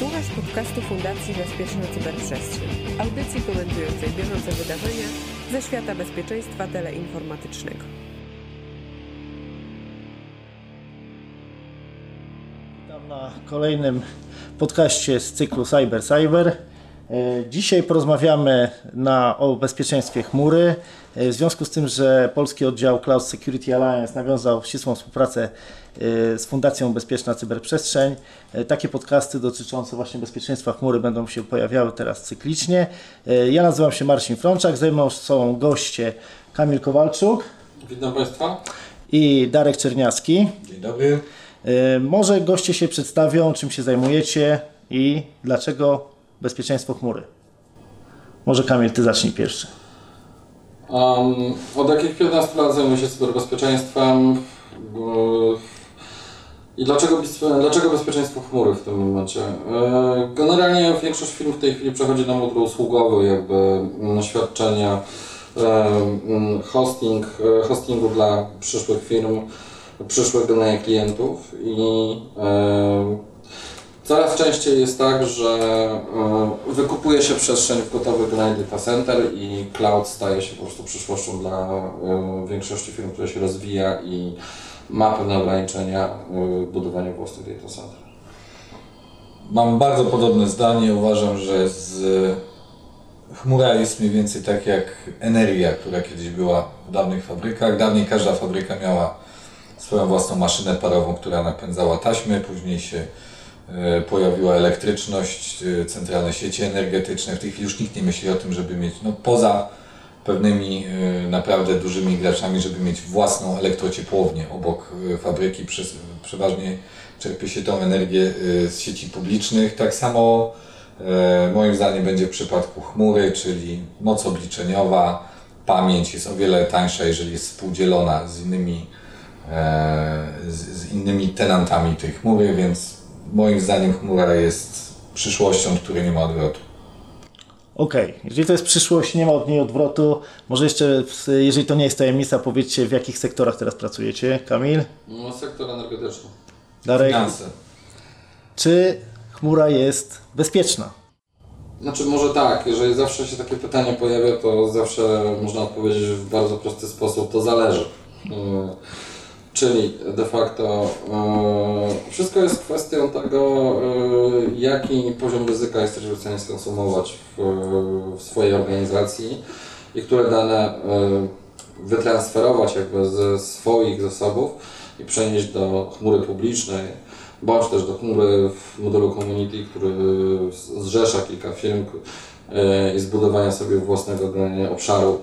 Słuchasz podcastu Fundacji Bezpieczna Cyberprzestrzeń, audycji komentującej bieżące wydarzenia ze świata bezpieczeństwa teleinformatycznego. Witam na kolejnym podcaście z cyklu Cyber Cyber. E, Dzisiaj porozmawiamy na, o bezpieczeństwie chmury. E, W związku z tym, że polski oddział Cloud Security Alliance nawiązał ścisłą współpracę e, z Fundacją Bezpieczna Cyberprzestrzeń, takie podcasty dotyczące właśnie bezpieczeństwa chmury będą się pojawiały teraz cyklicznie. Ja nazywam się Marcin Frączak, ze mną są goście Kamil Kowalczuk Witam Państwa. i Darek Czerniacki. Dzień dobry. Może goście się przedstawią, czym się zajmujecie i dlaczego bezpieczeństwo chmury. Może Kamil, ty zacznij pierwszy. Um, od jakich 15 lat zajmuję się cyberbezpieczeństwem i dlaczego, dlaczego bezpieczeństwo chmury w tym momencie? E, Generalnie większość firm w tej chwili przechodzi na model usługowy, jakby mm, świadczenia e, mm, hosting, e, hostingu dla przyszłych firm, przyszłych klientów i Coraz częściej jest tak, że e, wykupuje się przestrzeń w gotowy generalnie data center i cloud staje się po prostu przyszłością dla e, większości firm, która się rozwija i ma pewne ograniczenia e, w budowaniu własnych data center. Mam bardzo podobne zdanie. Uważam, że z chmura jest mniej więcej tak jak energia, która kiedyś była w dawnych fabrykach. Dawniej każda fabryka miała swoją własną maszynę parową, która napędzała taśmy, później się pojawiła elektryczność, e, centralne sieci energetyczne. W tej chwili już nikt nie myśli o tym, żeby mieć, no poza pewnymi e, naprawdę dużymi graczami, żeby mieć własną elektrociepłownię obok e, fabryki. Przeważnie czerpie się tą energię e, z sieci publicznych. Tak samo e, moim zdaniem będzie w przypadku chmury, czyli moc obliczeniowa, pamięć jest o wiele tańsza, jeżeli jest współdzielona z innymi, e, z innymi tenantami tej chmury, więc moim zdaniem chmura jest przyszłością, której nie ma odwrotu. Okej, jeżeli to jest przyszłość, nie ma od niej odwrotu, może jeszcze, jeżeli to nie jest tajemnica, powiedzcie w jakich sektorach teraz pracujecie. Kamil, No, sektor energetyczny. Darek, Finanse. czy chmura jest bezpieczna? Znaczy może tak, jeżeli zawsze się takie pytanie pojawia, to zawsze można odpowiedzieć w bardzo prosty sposób, to zależy. Czyli de facto yy, wszystko jest kwestią tego, yy, jaki poziom ryzyka jesteśmy w stanie skonsumować w, w swojej organizacji i które dane yy, wytransferować jakby ze swoich zasobów i przenieść do chmury publicznej, bądź też do chmury w modelu community, który zrzesza kilka firm e, i zbudowania sobie własnego obszaru,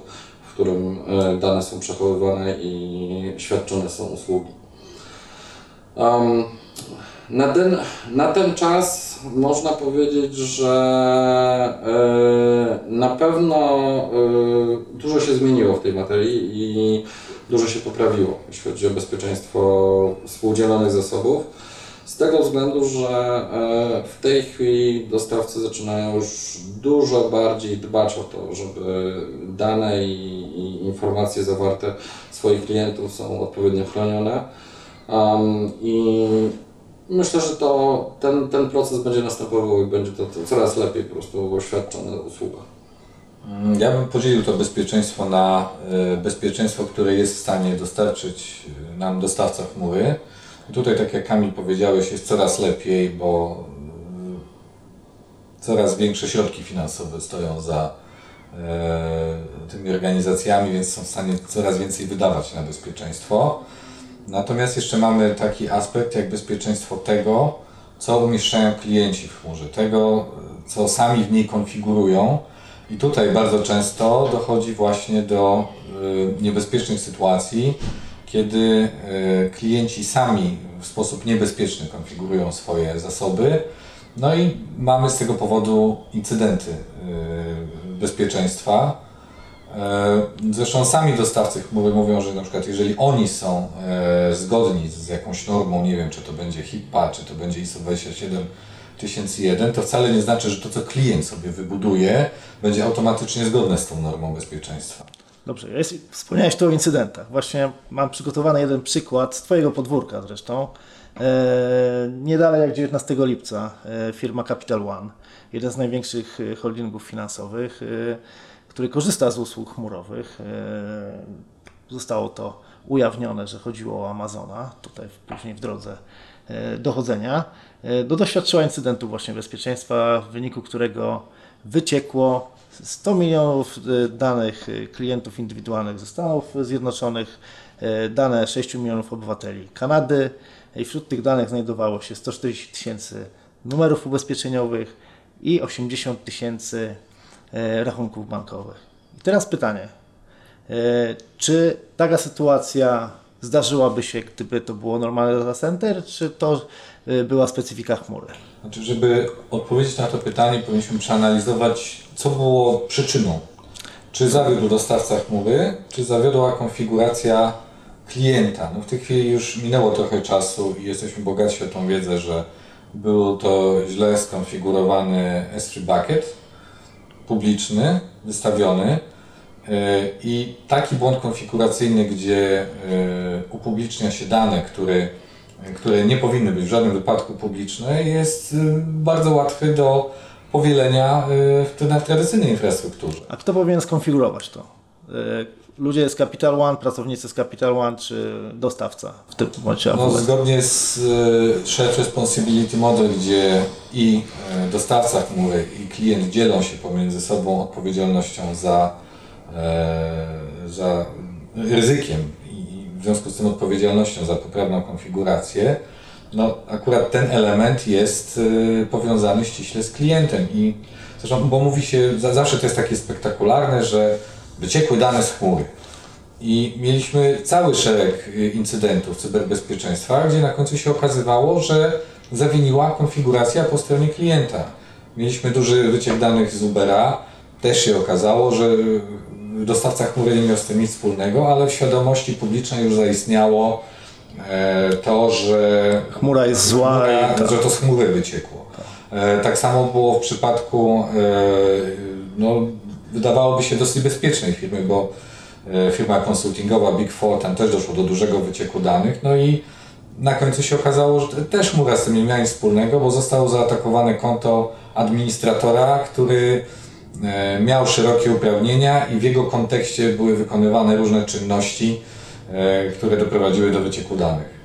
którym e, dane są przechowywane i świadczone są usługi. Um, na, ten, na ten czas można powiedzieć, że e, na pewno e, dużo się zmieniło w tej materii i dużo się poprawiło, jeśli chodzi o bezpieczeństwo współdzielonych zasobów. Z tego względu, że w tej chwili dostawcy zaczynają już dużo bardziej dbać o to, żeby dane i, i informacje zawarte swoich klientów są odpowiednio chronione. Um, I myślę, że to, ten, ten proces będzie następował i będzie to, to coraz lepiej po prostu oświadczone usługa. Mm, Ja bym podzielił to bezpieczeństwo na e, bezpieczeństwo, które jest w stanie dostarczyć e, nam dostawca chmury. Tutaj, tak jak Kamil powiedziałeś, jest coraz lepiej, bo e, coraz większe środki finansowe stoją za tymi organizacjami, więc są w stanie coraz więcej wydawać na bezpieczeństwo. Natomiast jeszcze mamy taki aspekt jak bezpieczeństwo tego, co umieszczają klienci w chmurze, tego, e, co sami w niej konfigurują. I tutaj bardzo często dochodzi właśnie do y, niebezpiecznych sytuacji, kiedy y, klienci sami w sposób niebezpieczny konfigurują swoje zasoby. No i mamy z tego powodu incydenty bezpieczeństwa. E, Zresztą sami dostawcy chmury mówią, że na przykład jeżeli oni są e, zgodni z jakąś normą, nie wiem czy to będzie HIPAA, czy to będzie ISO 27001, to wcale nie znaczy, że to co klient sobie wybuduje będzie automatycznie zgodne z tą normą bezpieczeństwa. Dobrze, wspomniałeś tu o incydentach. Właśnie mam przygotowany jeden przykład z Twojego podwórka zresztą. E, nie dalej jak 19 lipca firma Capital One, jeden z największych e, holdingów finansowych, e, który korzysta z usług chmurowych. e, Zostało to ujawnione, że chodziło o Amazona, tutaj później w drodze dochodzenia. Do doświadczyła incydentu właśnie bezpieczeństwa, w wyniku którego wyciekło 100 milionów danych klientów indywidualnych ze Stanów Zjednoczonych, dane 6 milionów obywateli Kanady i wśród tych danych znajdowało się 140 tysięcy numerów ubezpieczeniowych i 80 tysięcy e, rachunków bankowych. I teraz pytanie, e, czy taka sytuacja zdarzyłaby się, gdyby to było normalne data center, czy to e, była specyfika chmury? Znaczy, żeby odpowiedzieć na to pytanie, powinniśmy przeanalizować, co było przyczyną. Czy zawiódł dostawca chmury, czy zawiodła konfiguracja klienta. No w tej chwili już minęło trochę czasu i jesteśmy bogatsi o tą wiedzę, że był to źle skonfigurowany S3 bucket publiczny, wystawiony yy, i taki błąd konfiguracyjny, gdzie yy, upublicznia się dane, które, które nie powinny być w żadnym wypadku publiczne, jest yy, bardzo łatwy do powielenia w tradycyjnej infrastrukturze. A kto powinien skonfigurować to? E, Ludzie z Capital One, pracownicy z Capital One, czy dostawca w tym momencie No, zgodnie z y, Shared Responsibility Model, gdzie i y, dostawca chmury, i klient dzielą się pomiędzy sobą odpowiedzialnością za, e, za ryzykiem i w związku z tym odpowiedzialnością za poprawną konfigurację, no akurat ten element jest powiązany ściśle z klientem i zresztą, bo mówi się, za- zawsze to jest takie spektakularne, że wyciekły dane z chmury. I mieliśmy cały szereg y, incydentów cyberbezpieczeństwa, gdzie na końcu się okazywało, że zawiniła konfiguracja po stronie klienta. Mieliśmy duży wyciek danych z Ubera, też się okazało, że y, dostawca chmury nie miał z tym nic wspólnego, ale w świadomości publicznej już zaistniało e, to, że Chmura jest zła chmura, to, że to z chmury wyciekło. E, tak samo było w przypadku, e, no, wydawałoby się dosyć bezpiecznej firmy, bo e, firma konsultingowa Big Four, tam też doszło do dużego wycieku danych, no i na końcu się okazało, że też chmura z tym nie miała nic wspólnego, bo zostało zaatakowane konto administratora, który e, miał szerokie uprawnienia i w jego kontekście były wykonywane różne czynności, e, które doprowadziły do wycieku danych.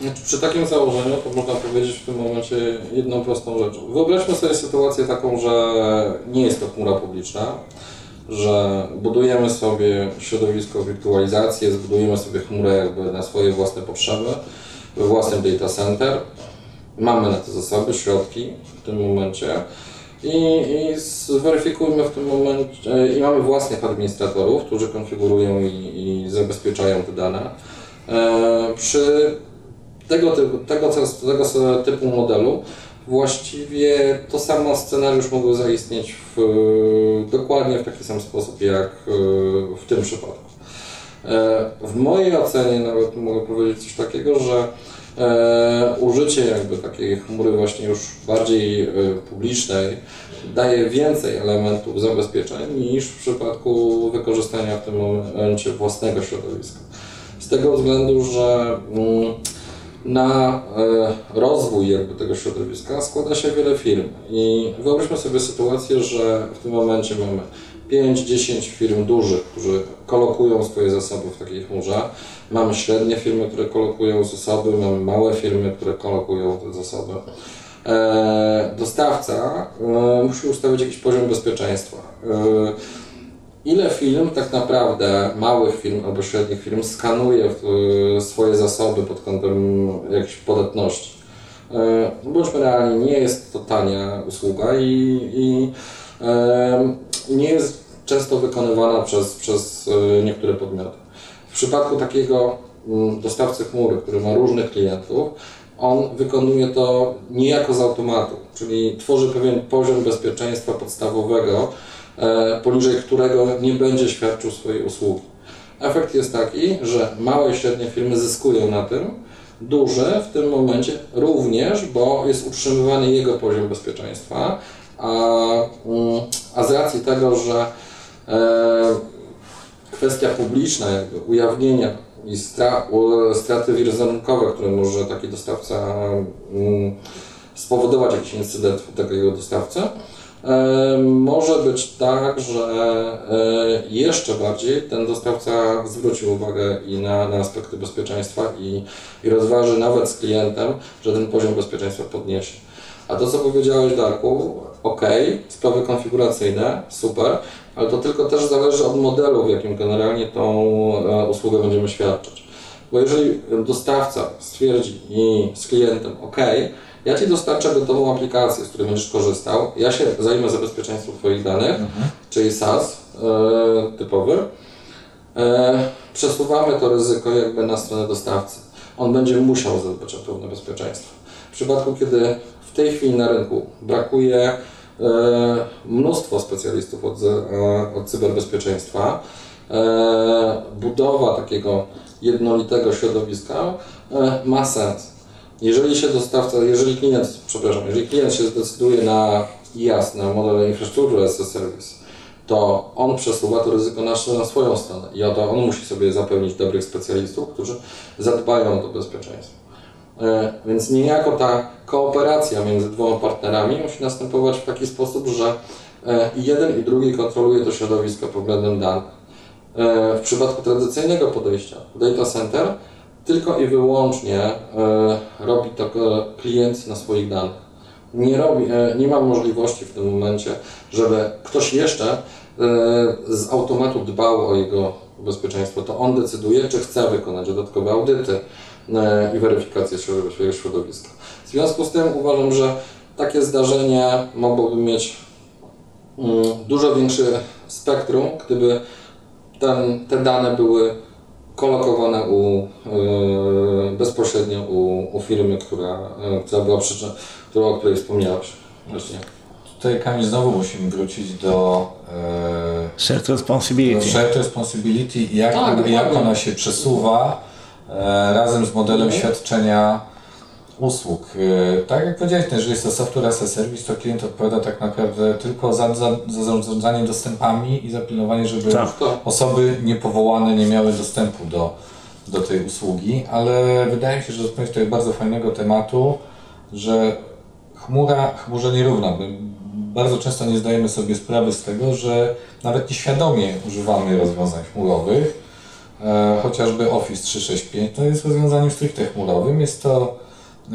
Znaczy, przy takim założeniu to można powiedzieć w tym momencie jedną prostą rzecz. Wyobraźmy sobie sytuację taką, że nie jest to chmura publiczna, że budujemy sobie środowisko wirtualizacji, zbudujemy sobie chmurę jakby na swoje własne potrzeby, we własnym data center. Mamy na to zasoby, środki w tym momencie i, i zweryfikujmy w tym momencie, i mamy własnych administratorów, którzy konfigurują i, i zabezpieczają te dane. E, przy tego typu, tego, tego typu modelu właściwie to samo scenariusz mógł zaistnieć w, dokładnie w taki sam sposób jak e, w tym przypadku. E, W mojej ocenie nawet mogę powiedzieć coś takiego, że e, użycie jakby takiej chmury właśnie już bardziej publicznej daje więcej elementów zabezpieczeń niż w przypadku wykorzystania w tym momencie własnego środowiska. Z tego względu, że mm, na e, rozwój jakby tego środowiska składa się wiele firm i wyobraźmy sobie sytuację, że w tym momencie mamy 5-10 firm dużych, którzy kolokują swoje zasoby w takiej chmurze. Mamy średnie firmy, które kolokują zasoby, mamy małe firmy, które kolokują te zasoby. E, dostawca e, musi ustawić jakiś poziom bezpieczeństwa. Ile firm tak naprawdę, małych firm albo średnich firm, skanuje e, swoje zasoby pod kątem jakiejś podatności. E, Bądźmy realni, nie jest to tania usługa i, i e, nie jest często wykonywana przez, przez niektóre podmioty. W przypadku takiego mm, dostawcy chmury, który ma różnych klientów, on wykonuje to niejako z automatu, czyli tworzy pewien poziom bezpieczeństwa podstawowego, poniżej którego nie będzie świadczył swojej usługi. Efekt jest taki, że małe i średnie firmy zyskują na tym, duże w tym momencie również, bo jest utrzymywany jego poziom bezpieczeństwa, a, mm, a z racji tego, że e, kwestia publiczna, jakby ujawnienia i stra, straty wizerunkowe, które może taki dostawca mm, spowodować jakiś incydent u takiego dostawcy, e, może być tak, że e, jeszcze bardziej ten dostawca zwróci uwagę i na, na aspekty bezpieczeństwa i, i rozważy nawet z klientem, że ten poziom bezpieczeństwa podniesie. A to, co powiedziałeś, Darku, ok, sprawy konfiguracyjne, super, ale to tylko też zależy od modelu, w jakim generalnie tą e, usługę będziemy świadczyć. Bo jeżeli dostawca stwierdzi i z klientem, ok, ja Ci dostarczę gotową aplikację, z której będziesz korzystał, ja się zajmę zabezpieczeństwem Twoich danych, czyli SaaS e, typowy, e, przesuwamy to ryzyko jakby na stronę dostawcy. On będzie musiał zadbać o pełne bezpieczeństwo. W przypadku, kiedy w tej chwili na rynku brakuje e, mnóstwo specjalistów od, e, od cyberbezpieczeństwa, e, budowa takiego jednolitego środowiska e, ma sens. Jeżeli się dostawca, jeżeli klient, przepraszam, jeżeli klient się zdecyduje na IaaS, na model infrastruktury as a service, to on przesuwa to ryzyko na, na swoją stronę i oto on musi sobie zapewnić dobrych specjalistów, którzy zadbają o to bezpieczeństwo. E, Więc niejako ta kooperacja między dwoma partnerami musi następować w taki sposób, że e, jeden i drugi kontroluje to środowisko pod względem danych. E, W przypadku tradycyjnego podejścia data center tylko i wyłącznie e, robi to klient na swoich danych. Nie, robi, e, nie ma możliwości w tym momencie, żeby ktoś jeszcze e, z automatu dbał o jego bezpieczeństwo. To on decyduje, czy chce wykonać dodatkowe audyty i weryfikację swojego środowiska. W związku z tym uważam, że takie zdarzenie mogłoby mieć mm, dużo większe spektrum, gdyby ten, te dane były kolokowane u, e, bezpośrednio u, u firmy, która, e, która była przyczyn, którą, o której wspomniałeś. Właśnie. Tutaj Kamil znowu musimy wrócić do e, Shared responsibility. Shared responsibility i jak, Tak, ona, jak ona się przesuwa e, razem z modelem Mhm. świadczenia usług. E, tak jak powiedziałeś, jeżeli jest to software as a service, to klient odpowiada tak naprawdę tylko za, za, za zarządzanie dostępami i za pilnowanie, żeby Tak. Osoby niepowołane nie miały dostępu do, do tej usługi, ale wydaje mi się, że dotknąłeś tutaj bardzo fajnego tematu, że chmura chmurze nierówna. My bardzo często nie zdajemy sobie sprawy z tego, że nawet nieświadomie używamy rozwiązań chmurowych. E, chociażby Office 365 to jest rozwiązaniem stricte chmurowym, jest to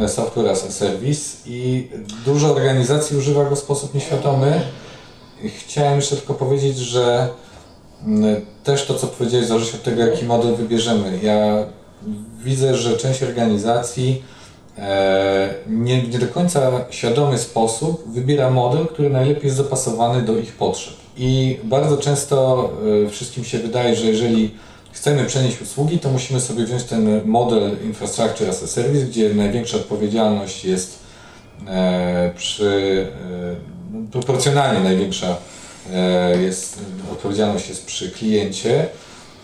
software as a service i dużo organizacji używa go w sposób nieświadomy. Chciałem jeszcze tylko powiedzieć, że Mm, Też to, co powiedziałeś, zależy od tego, jaki model wybierzemy. Ja widzę, że część organizacji e, nie, nie do końca świadomy sposób wybiera model, który najlepiej jest dopasowany do ich potrzeb. I bardzo często e, wszystkim się wydaje, że jeżeli chcemy przenieść usługi, to musimy sobie wziąć ten model Infrastructure as a Service, gdzie największa odpowiedzialność jest e, przy, e, no, proporcjonalnie największa e, jest, odpowiedzialność jest przy kliencie.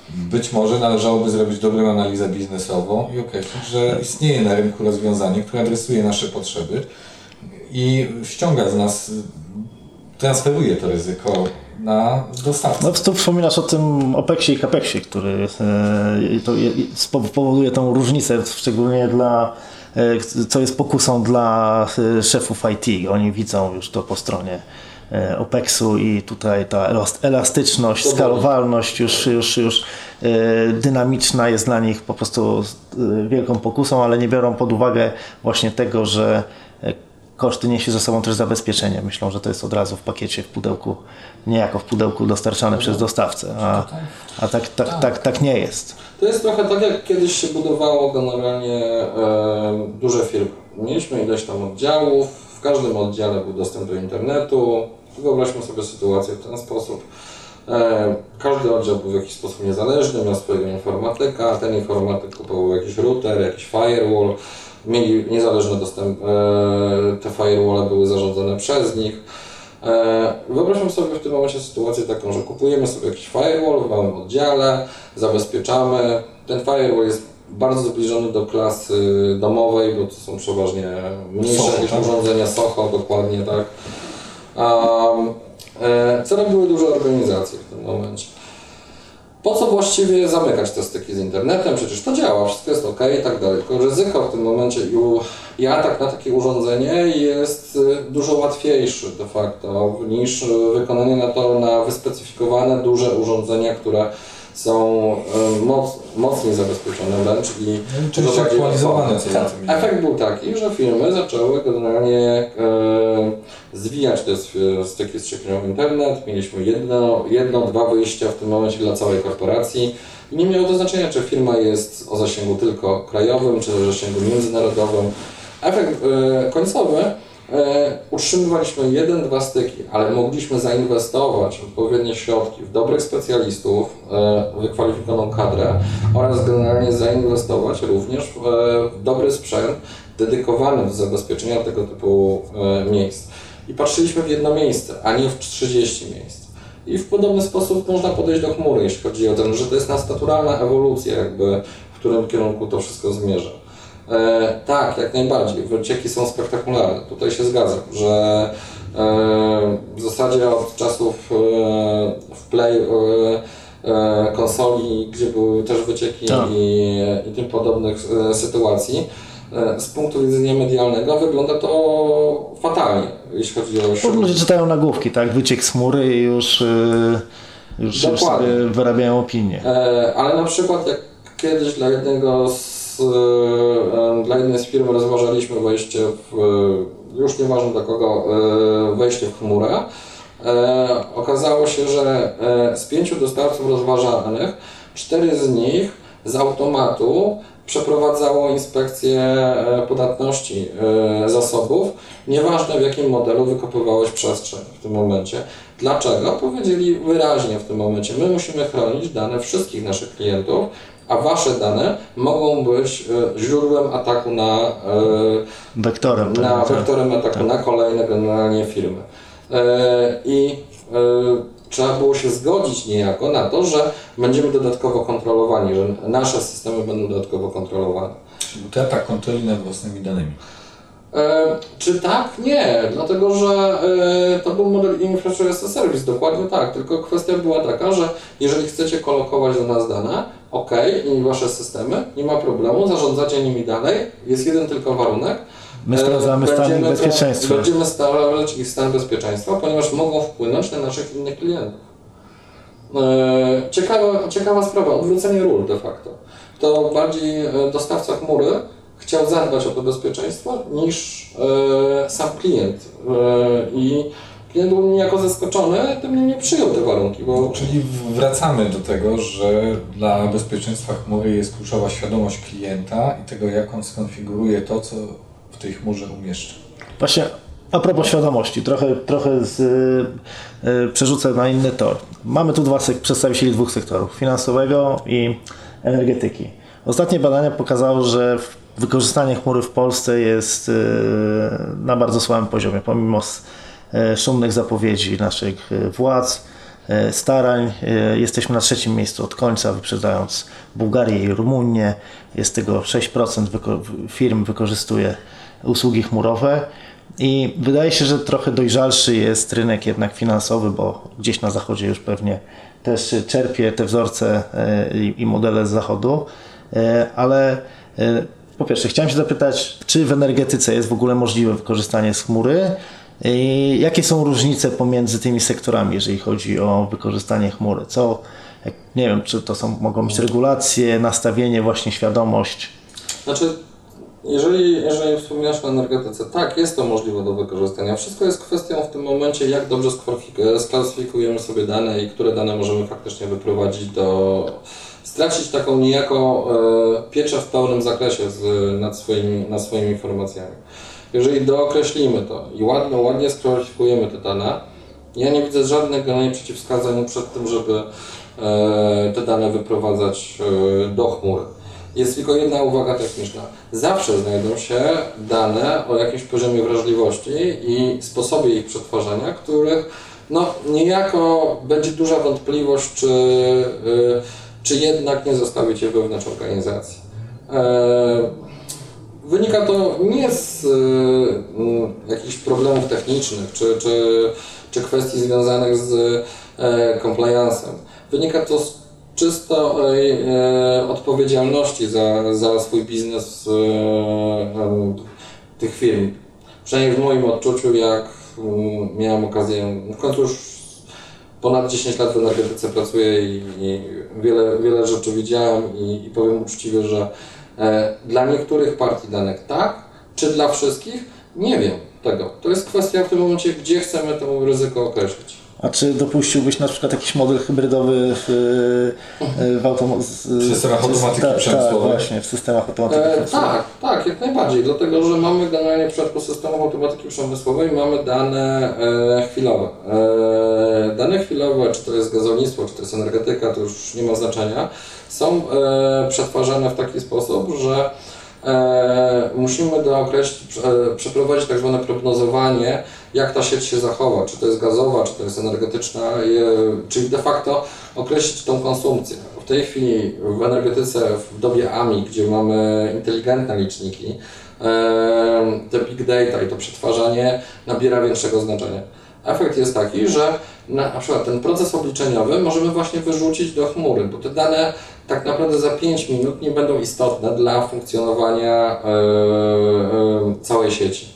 Być może należałoby zrobić dobrą analizę biznesową i określić, że istnieje na rynku rozwiązanie, które adresuje nasze potrzeby i ściąga z nas, transferuje to ryzyko na dostawcę. No, tu wspominasz o tym OPEXie i CAPEXie, który e, powoduje tą różnicę, szczególnie dla, e, co jest pokusą dla e, szefów IT. Oni widzą już to po stronie OPEXu i tutaj ta elas- elastyczność, skalowalność już, już, już dynamiczna jest dla nich po prostu wielką pokusą, ale nie biorą pod uwagę właśnie tego, że koszty niesie ze sobą też zabezpieczenie. Myślą, że to jest od razu w pakiecie, w pudełku, niejako w pudełku dostarczane przez dostawcę, a, a tak, tak, tak, tak nie jest. to jest trochę tak, jak kiedyś się budowało generalnie e, duże firmy. Mieliśmy ileś tam oddziałów, w każdym oddziale był dostęp do internetu. Wyobraźmy sobie sytuację w ten sposób. E, każdy oddział był w jakiś sposób niezależny, miał swojego informatyka, ten informatyk kupował jakiś router, jakiś firewall, mieli niezależny dostęp, e, te firewall były zarządzane przez nich. E, Wyobraźmy sobie w tym momencie sytuację taką, że kupujemy sobie jakiś firewall w małym oddziale, zabezpieczamy. Ten firewall jest bardzo zbliżony do klasy domowej, bo to są przeważnie mniejsze Soho, jakieś tak? urządzenia SOHO, dokładnie tak. Um, e, co robiły duże organizacje w tym momencie? Po co właściwie zamykać te styki z internetem? Przecież to działa, wszystko jest ok i tak dalej. Tylko ryzyko w tym momencie i, atak na takie urządzenie jest y, dużo łatwiejszy de facto niż y, wykonanie na to na wyspecyfikowane duże urządzenia, które są y, moc, mocniej zabezpieczone wręcz i Czyli aktualizowane tak. Efekt był taki, że firmy zaczęły generalnie e, zwijać te styki z siecią w internet. Mieliśmy jedno, jedno, dwa wyjścia w tym momencie dla całej korporacji. I nie miało to znaczenia, czy firma jest o zasięgu tylko krajowym, czy o zasięgu międzynarodowym. Efekt e, końcowy e, utrzymywaliśmy jeden, dwa styki, ale mogliśmy zainwestować odpowiednie środki w dobrych specjalistów, e, wykwalifikowaną kadrę oraz generalnie zainwestować również w, e, w dobry sprzęt dedykowany do zabezpieczenia tego typu e, miejsc. I patrzyliśmy w jedno miejsce, a nie w 30 miejsc. I w podobny sposób można podejść do chmury, jeśli chodzi o ten, że to jest nas naturalna ewolucja, jakby w którym kierunku to wszystko zmierza. E, tak, jak najbardziej. Wycieki są spektakularne. Tutaj się zgadzam, że e, w zasadzie od czasów e, w Play e, e, konsoli, gdzie były też wycieki Tak. i, i tym podobnych e, sytuacji, z punktu widzenia medialnego wygląda to fatalnie, jeśli chodzi o Bo ludzie czytają nagłówki, tak? Wyciek z chmury i już, już, już sobie wyrabiają opinię. E, ale na przykład jak kiedyś dla jednego z, e, dla jednej z firm rozważaliśmy wejście w, e, już nieważne dla kogo, e, wejście w chmurę, e, okazało się, że e, z pięciu dostawców rozważanych, cztery z nich z automatu przeprowadzało inspekcję e, podatności zasobów, nieważne w jakim modelu wykopywałeś przestrzeń w tym momencie. Dlaczego? Powiedzieli wyraźnie w tym momencie, my musimy chronić dane wszystkich naszych klientów, a wasze dane mogą być e, źródłem ataku na, e, Wektorem. tak, na tak. wektorem ataku na kolejne generalnie firmy. E, I e, trzeba było się zgodzić niejako na to, że będziemy dodatkowo kontrolowani, że nasze systemy będą dodatkowo kontrolowane. Czyli to atak kontroli nad własnymi danymi. E, czy tak? Nie, dlatego że e, to był model Infrastructure as a Service, dokładnie tak, tylko kwestia była taka, że jeżeli chcecie kolokować do nas dane, ok, i wasze systemy, nie ma problemu, zarządzacie nimi dalej, jest jeden tylko warunek. My E, sprawdzamy stan bezpieczeństwa. Będziemy sprawdzać ich stan bezpieczeństwa, ponieważ mogą wpłynąć na naszych innych klientów. Ciekawa, ciekawa sprawa, odwrócenie ról de facto. To bardziej dostawca chmury chciał zadbać o to bezpieczeństwo niż e, sam klient. E, I klient był niejako zaskoczony, tym nie przyjął te warunki, bo Czyli wracamy do tego, że dla bezpieczeństwa chmury jest kluczowa świadomość klienta i tego, jak on skonfiguruje to, co w tej chmurze umieszcza. Właśnie a propos świadomości, trochę, trochę z, y, y, przerzucę na inny tor. Mamy tu dwa sek- przedstawicieli dwóch sektorów, finansowego i energetyki. Ostatnie badania pokazały, że w- wykorzystanie chmury w Polsce jest y, na bardzo słabym poziomie, pomimo y, szumnych zapowiedzi naszych y, władz, starań. Jesteśmy na trzecim miejscu od końca, wyprzedzając Bułgarię i Rumunię. Jest tego 6% wyko- firm wykorzystuje usługi chmurowe. I wydaje się, że trochę dojrzalszy jest rynek jednak finansowy, bo gdzieś na zachodzie już pewnie też czerpie te wzorce e, i modele z zachodu. E, Ale e, po pierwsze, chciałem się zapytać, czy w energetyce jest w ogóle możliwe wykorzystanie z chmury? I jakie są różnice pomiędzy tymi sektorami, jeżeli chodzi o wykorzystanie chmury? Co, jak, nie wiem, czy to są, mogą być regulacje, nastawienie, właśnie świadomość? Znaczy, jeżeli, jeżeli wspominasz o energetyce, tak, jest to możliwe do wykorzystania. Wszystko jest kwestią w tym momencie, jak dobrze sklasyfikujemy sobie dane i które dane możemy faktycznie wyprowadzić do... stracić taką niejako e, pieczę w pełnym zakresie z, nad, swoimi, nad swoimi informacjami. Jeżeli dookreślimy to i ładnie, ładnie skwalifikujemy te dane, ja nie widzę żadnych generalnie przeciwwskazań przed tym, żeby e, te dane wyprowadzać e, do chmury. Jest tylko jedna uwaga techniczna. Zawsze znajdą się dane o jakimś poziomie wrażliwości i sposobie ich przetwarzania, których no, niejako będzie duża wątpliwość, czy, czy jednak nie zostawić je wewnątrz organizacji. E, Wynika to nie z y, mm, jakichś problemów technicznych czy, czy, czy kwestii związanych z e, compliance'em. Wynika to z czystej e, odpowiedzialności za, za swój biznes e, e, tych firm. Przynajmniej w moim odczuciu, jak mm, miałem okazję, w końcu już ponad 10 lat w energetyce pracuję i, i wiele, wiele rzeczy widziałem i, i powiem uczciwie, że e, dla niektórych partii danych tak, czy dla wszystkich nie wiem tego. To jest kwestia w tym momencie, gdzie chcemy to ryzyko określić. A czy dopuściłbyś na przykład jakiś model hybrydowy w, w automo- z- W systemach automatyki tak, tak, przemysłowej? właśnie, w systemach automatyki E, przemysłowej. tak, tak, jak najbardziej, dlatego że mamy generalnie w przypadku systemów automatyki przemysłowej mamy dane e, chwilowe. E, dane chwilowe, czy to jest gazownictwo, czy to jest energetyka, to już nie ma znaczenia, są e, przetwarzane w taki sposób, że e, musimy dookreślić, e, przeprowadzić tak zwane prognozowanie, jak ta sieć się zachowa, czy to jest gazowa, czy to jest energetyczna, e, czyli de facto określić tą konsumpcję. W tej chwili w energetyce, w dobie AMI, gdzie mamy inteligentne liczniki, e, te big data i to przetwarzanie nabiera większego znaczenia. Efekt jest taki, że na, przykład ten proces obliczeniowy możemy właśnie wyrzucić do chmury, bo te dane tak naprawdę za 5 minut nie będą istotne dla funkcjonowania e, całej sieci.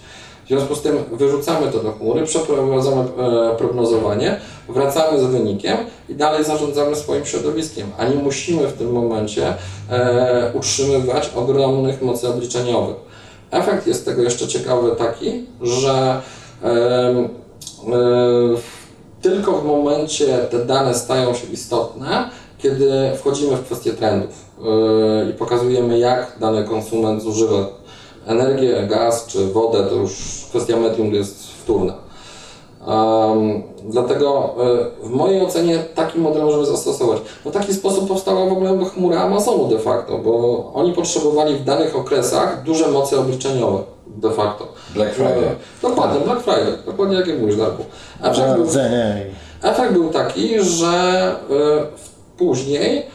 W związku z tym wyrzucamy to do chmury, przeprowadzamy e, prognozowanie, wracamy z wynikiem i dalej zarządzamy swoim środowiskiem, a nie musimy w tym momencie e, utrzymywać ogromnych mocy obliczeniowych. Efekt jest tego jeszcze ciekawy taki, że e, tylko w momencie te dane stają się istotne, kiedy wchodzimy w kwestię trendów i pokazujemy, jak dany konsument zużywa energię, gaz czy wodę, to już kwestia medium jest wtórna. Um, dlatego y, w mojej ocenie taki model możemy zastosować. W taki sposób powstała w ogóle chmura Amazonu de facto, bo oni potrzebowali w danych okresach duże moce obliczeniowe de facto. Black Friday. E, Dokładnie, Black Friday, dokładnie jak mówisz Darku. Efekt był, efekt był taki, że y, później y,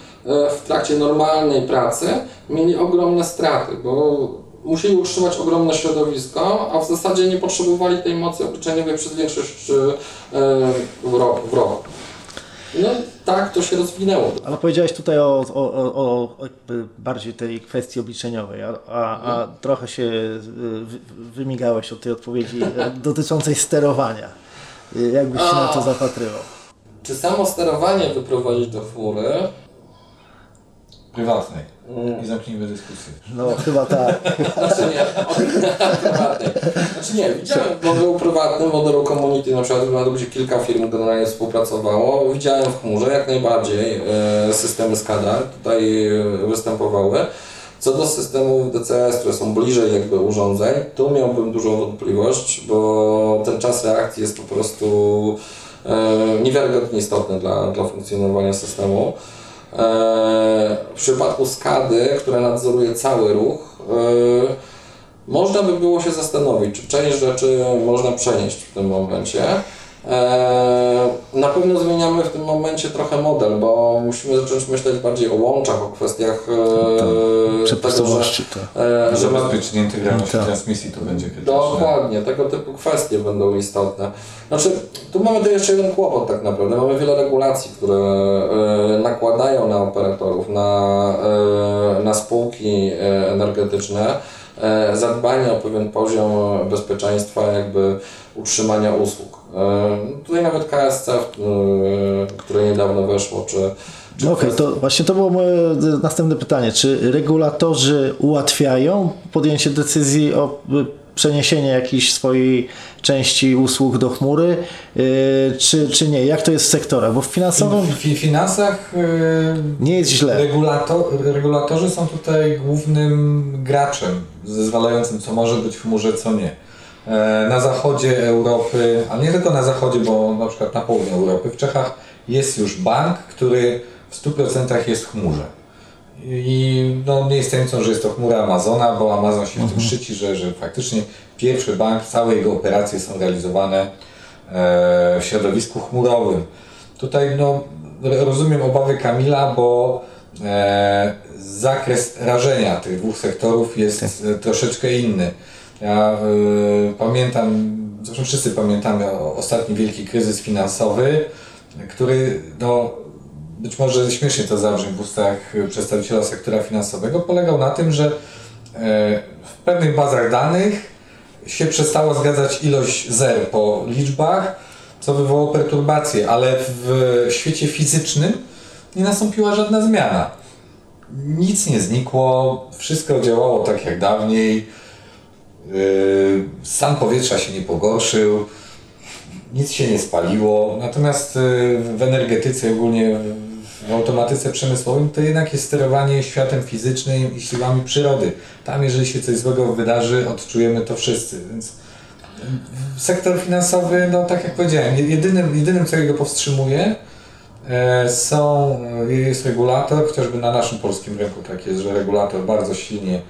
w trakcie normalnej pracy mieli ogromne straty, bo musieli utrzymać ogromne środowisko, a w zasadzie nie potrzebowali tej mocy obliczeniowej przez większość y, y, roku. W roku. No tak to się rozwinęło. Ale powiedziałeś tutaj o, o, o, o bardziej tej kwestii obliczeniowej, a, a, a trochę się y, wy- wymigałeś od tej odpowiedzi e, dotyczącej sterowania. Jakbyś się na to zapatrywał? Czy samo sterowanie wyprowadzić do chmury? Prywatnej. I zamknijmy dyskusję. No chyba tak. Znaczy nie, o prywatnej. Znaczy nie, widziałem modelu prywatnym, modelu community, na przykład na gdzie kilka firm generalnie współpracowało. Widziałem w chmurze jak najbardziej e, systemy SCADA tutaj e, występowały. Co do systemów DCS, które są bliżej jakby urządzeń, tu miałbym dużą wątpliwość, bo ten czas reakcji jest po prostu e, niewiarygodnie istotny dla, dla funkcjonowania systemu. E, W przypadku SCADY, która nadzoruje cały ruch, e, można by było się zastanowić, czy część rzeczy można przenieść w tym momencie. E, Na pewno zmieniamy w tym momencie trochę model, bo musimy zacząć myśleć bardziej o łączach, o kwestiach e, tego, że, Przepustowości to. e, że ma, Zabezpieczenie integralności Tak. transmisji to będzie krytyczne. Dokładnie, tego typu kwestie będą istotne. Znaczy, tu mamy tu jeszcze jeden kłopot tak naprawdę. Mamy wiele regulacji, które nakładają na operatorów, na, na spółki energetyczne zadbanie o pewien poziom bezpieczeństwa, jakby utrzymania usług. E, tutaj nawet KSC, e, które niedawno weszło, czy, No Okej, to właśnie to było moje y, następne pytanie. Czy regulatorzy ułatwiają podjęcie decyzji o y, przeniesienie jakiejś swojej części usług do chmury, y, czy, czy nie? Jak to jest w sektorach? Bo w finansowym W fi- finansach yy, nie jest źle. regulato, regulatorzy są tutaj głównym graczem zezwalającym, co może być w chmurze, co nie. E, Na zachodzie Europy, ale nie tylko na zachodzie, bo na przykład na południu Europy, w Czechach jest już bank, który w 100% jest w chmurze. I no, nie jest tajemnicą, że jest to chmura Amazona, bo Amazon się w tym szczyci, że, że faktycznie pierwszy bank, całe jego operacje są realizowane e, w środowisku chmurowym. Tutaj no, rozumiem obawy Kamila, bo e, zakres rażenia tych dwóch sektorów jest e, troszeczkę inny. Ja e, pamiętam, zresztą wszyscy pamiętamy ostatni wielki kryzys finansowy, który no, być może śmiesznie to zabrzmi w ustach przedstawiciela sektora finansowego, polegał na tym, że e, w pewnych bazach danych się przestała zgadzać ilość zer po liczbach, co wywołało perturbacje, ale w świecie fizycznym nie nastąpiła żadna zmiana. Nic nie znikło, wszystko działało tak jak dawniej, stan powietrza się nie pogorszył, nic się nie spaliło. Natomiast yy, w energetyce, ogólnie w automatyce przemysłowym, to jednak jest sterowanie światem fizycznym i siłami przyrody. Tam, jeżeli się coś złego wydarzy, odczujemy to wszyscy. Więc sektor finansowy, no tak jak powiedziałem, jedynym, jedynym co go powstrzymuje, e, są, jest regulator, chociażby na naszym polskim rynku tak jest, że regulator bardzo silnie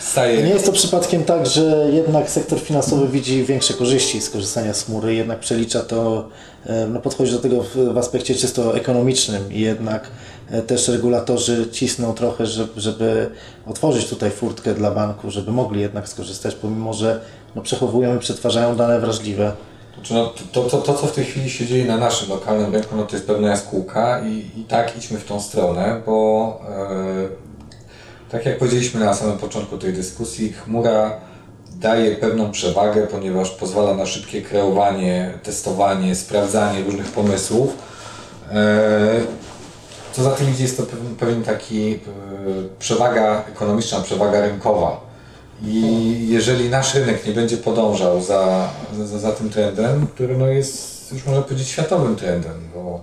staje. Nie jest to przypadkiem tak, że jednak sektor finansowy widzi większe korzyści z korzystania z chmury, jednak przelicza to, e, no podchodzi do tego w, w aspekcie czysto ekonomicznym i jednak e, też regulatorzy cisną trochę, żeby, żeby otworzyć tutaj furtkę dla banku, żeby mogli jednak skorzystać, pomimo że no, przechowują i przetwarzają dane wrażliwe. Znaczy, no, to, to, to, co w tej chwili się dzieje na naszym lokalnym rynku, no to jest pewna jaskółka i, i tak idźmy w tą stronę, bo e, tak jak powiedzieliśmy na samym początku tej dyskusji, chmura daje pewną przewagę, ponieważ pozwala na szybkie kreowanie, testowanie, sprawdzanie różnych pomysłów. E, co za tym idzie, jest to pewien, taki e, przewaga ekonomiczna, przewaga rynkowa. I jeżeli nasz rynek nie będzie podążał za, za, za tym trendem, który no jest już można powiedzieć światowym trendem, bo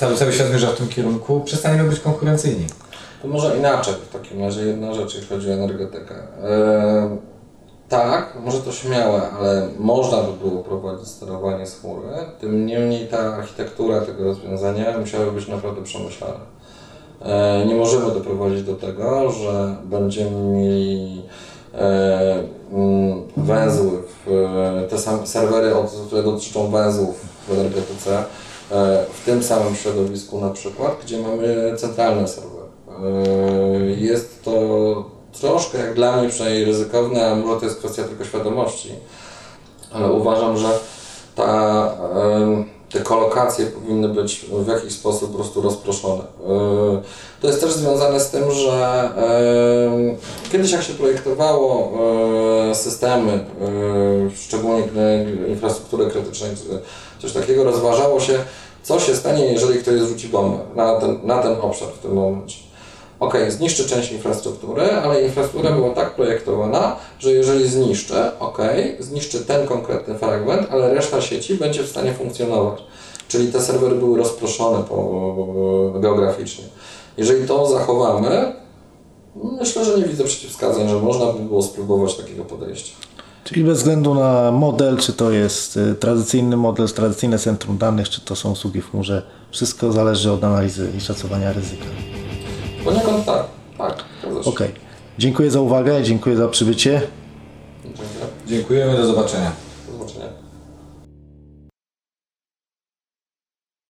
cały, cały świat zmierza w tym kierunku, przestaniemy być konkurencyjni. To może inaczej w takim razie jedna rzecz, jeśli chodzi o energetykę. Eee, tak, może to śmiałe, ale można by było prowadzić sterowanie z chmury, tym niemniej ta architektura tego rozwiązania musiałaby być naprawdę przemyślana. Eee, nie możemy doprowadzić do tego, że będziemy mieli e, mm, węzły, w, te same serwery, które dotyczą węzłów w energetyce, e, w tym samym środowisku na przykład, gdzie mamy centralne serwery. E, jest to troszkę, jak dla mnie przynajmniej ryzykowne, a może to jest kwestia tylko świadomości, ale uważam, że ta, e, te kolokacje powinny być w jakiś sposób po prostu rozproszone. E, to jest też związane z tym, że kiedyś jak się projektowało systemy, szczególnie infrastruktury krytycznej, coś takiego, rozważało się, co się stanie, jeżeli ktoś zrzuci bombę na ten, na ten obszar w tym momencie ok, zniszczy część infrastruktury, ale infrastruktura była tak projektowana, że jeżeli zniszczę, ok, zniszczy ten konkretny fragment, ale reszta sieci będzie w stanie funkcjonować. Czyli te serwery były rozproszone po, geograficznie. Jeżeli to zachowamy, myślę, że nie widzę przeciwwskazań, że można by było spróbować takiego podejścia. Czyli bez względu na model, czy to jest y, tradycyjny model, tradycyjne centrum danych, czy to są usługi w chmurze, wszystko zależy od analizy i szacowania ryzyka. Poniekąd tak, tak. Okej. Okay. Dziękuję za uwagę, dziękuję za przybycie. Dziękuję. Dziękujemy, do zobaczenia. Do zobaczenia.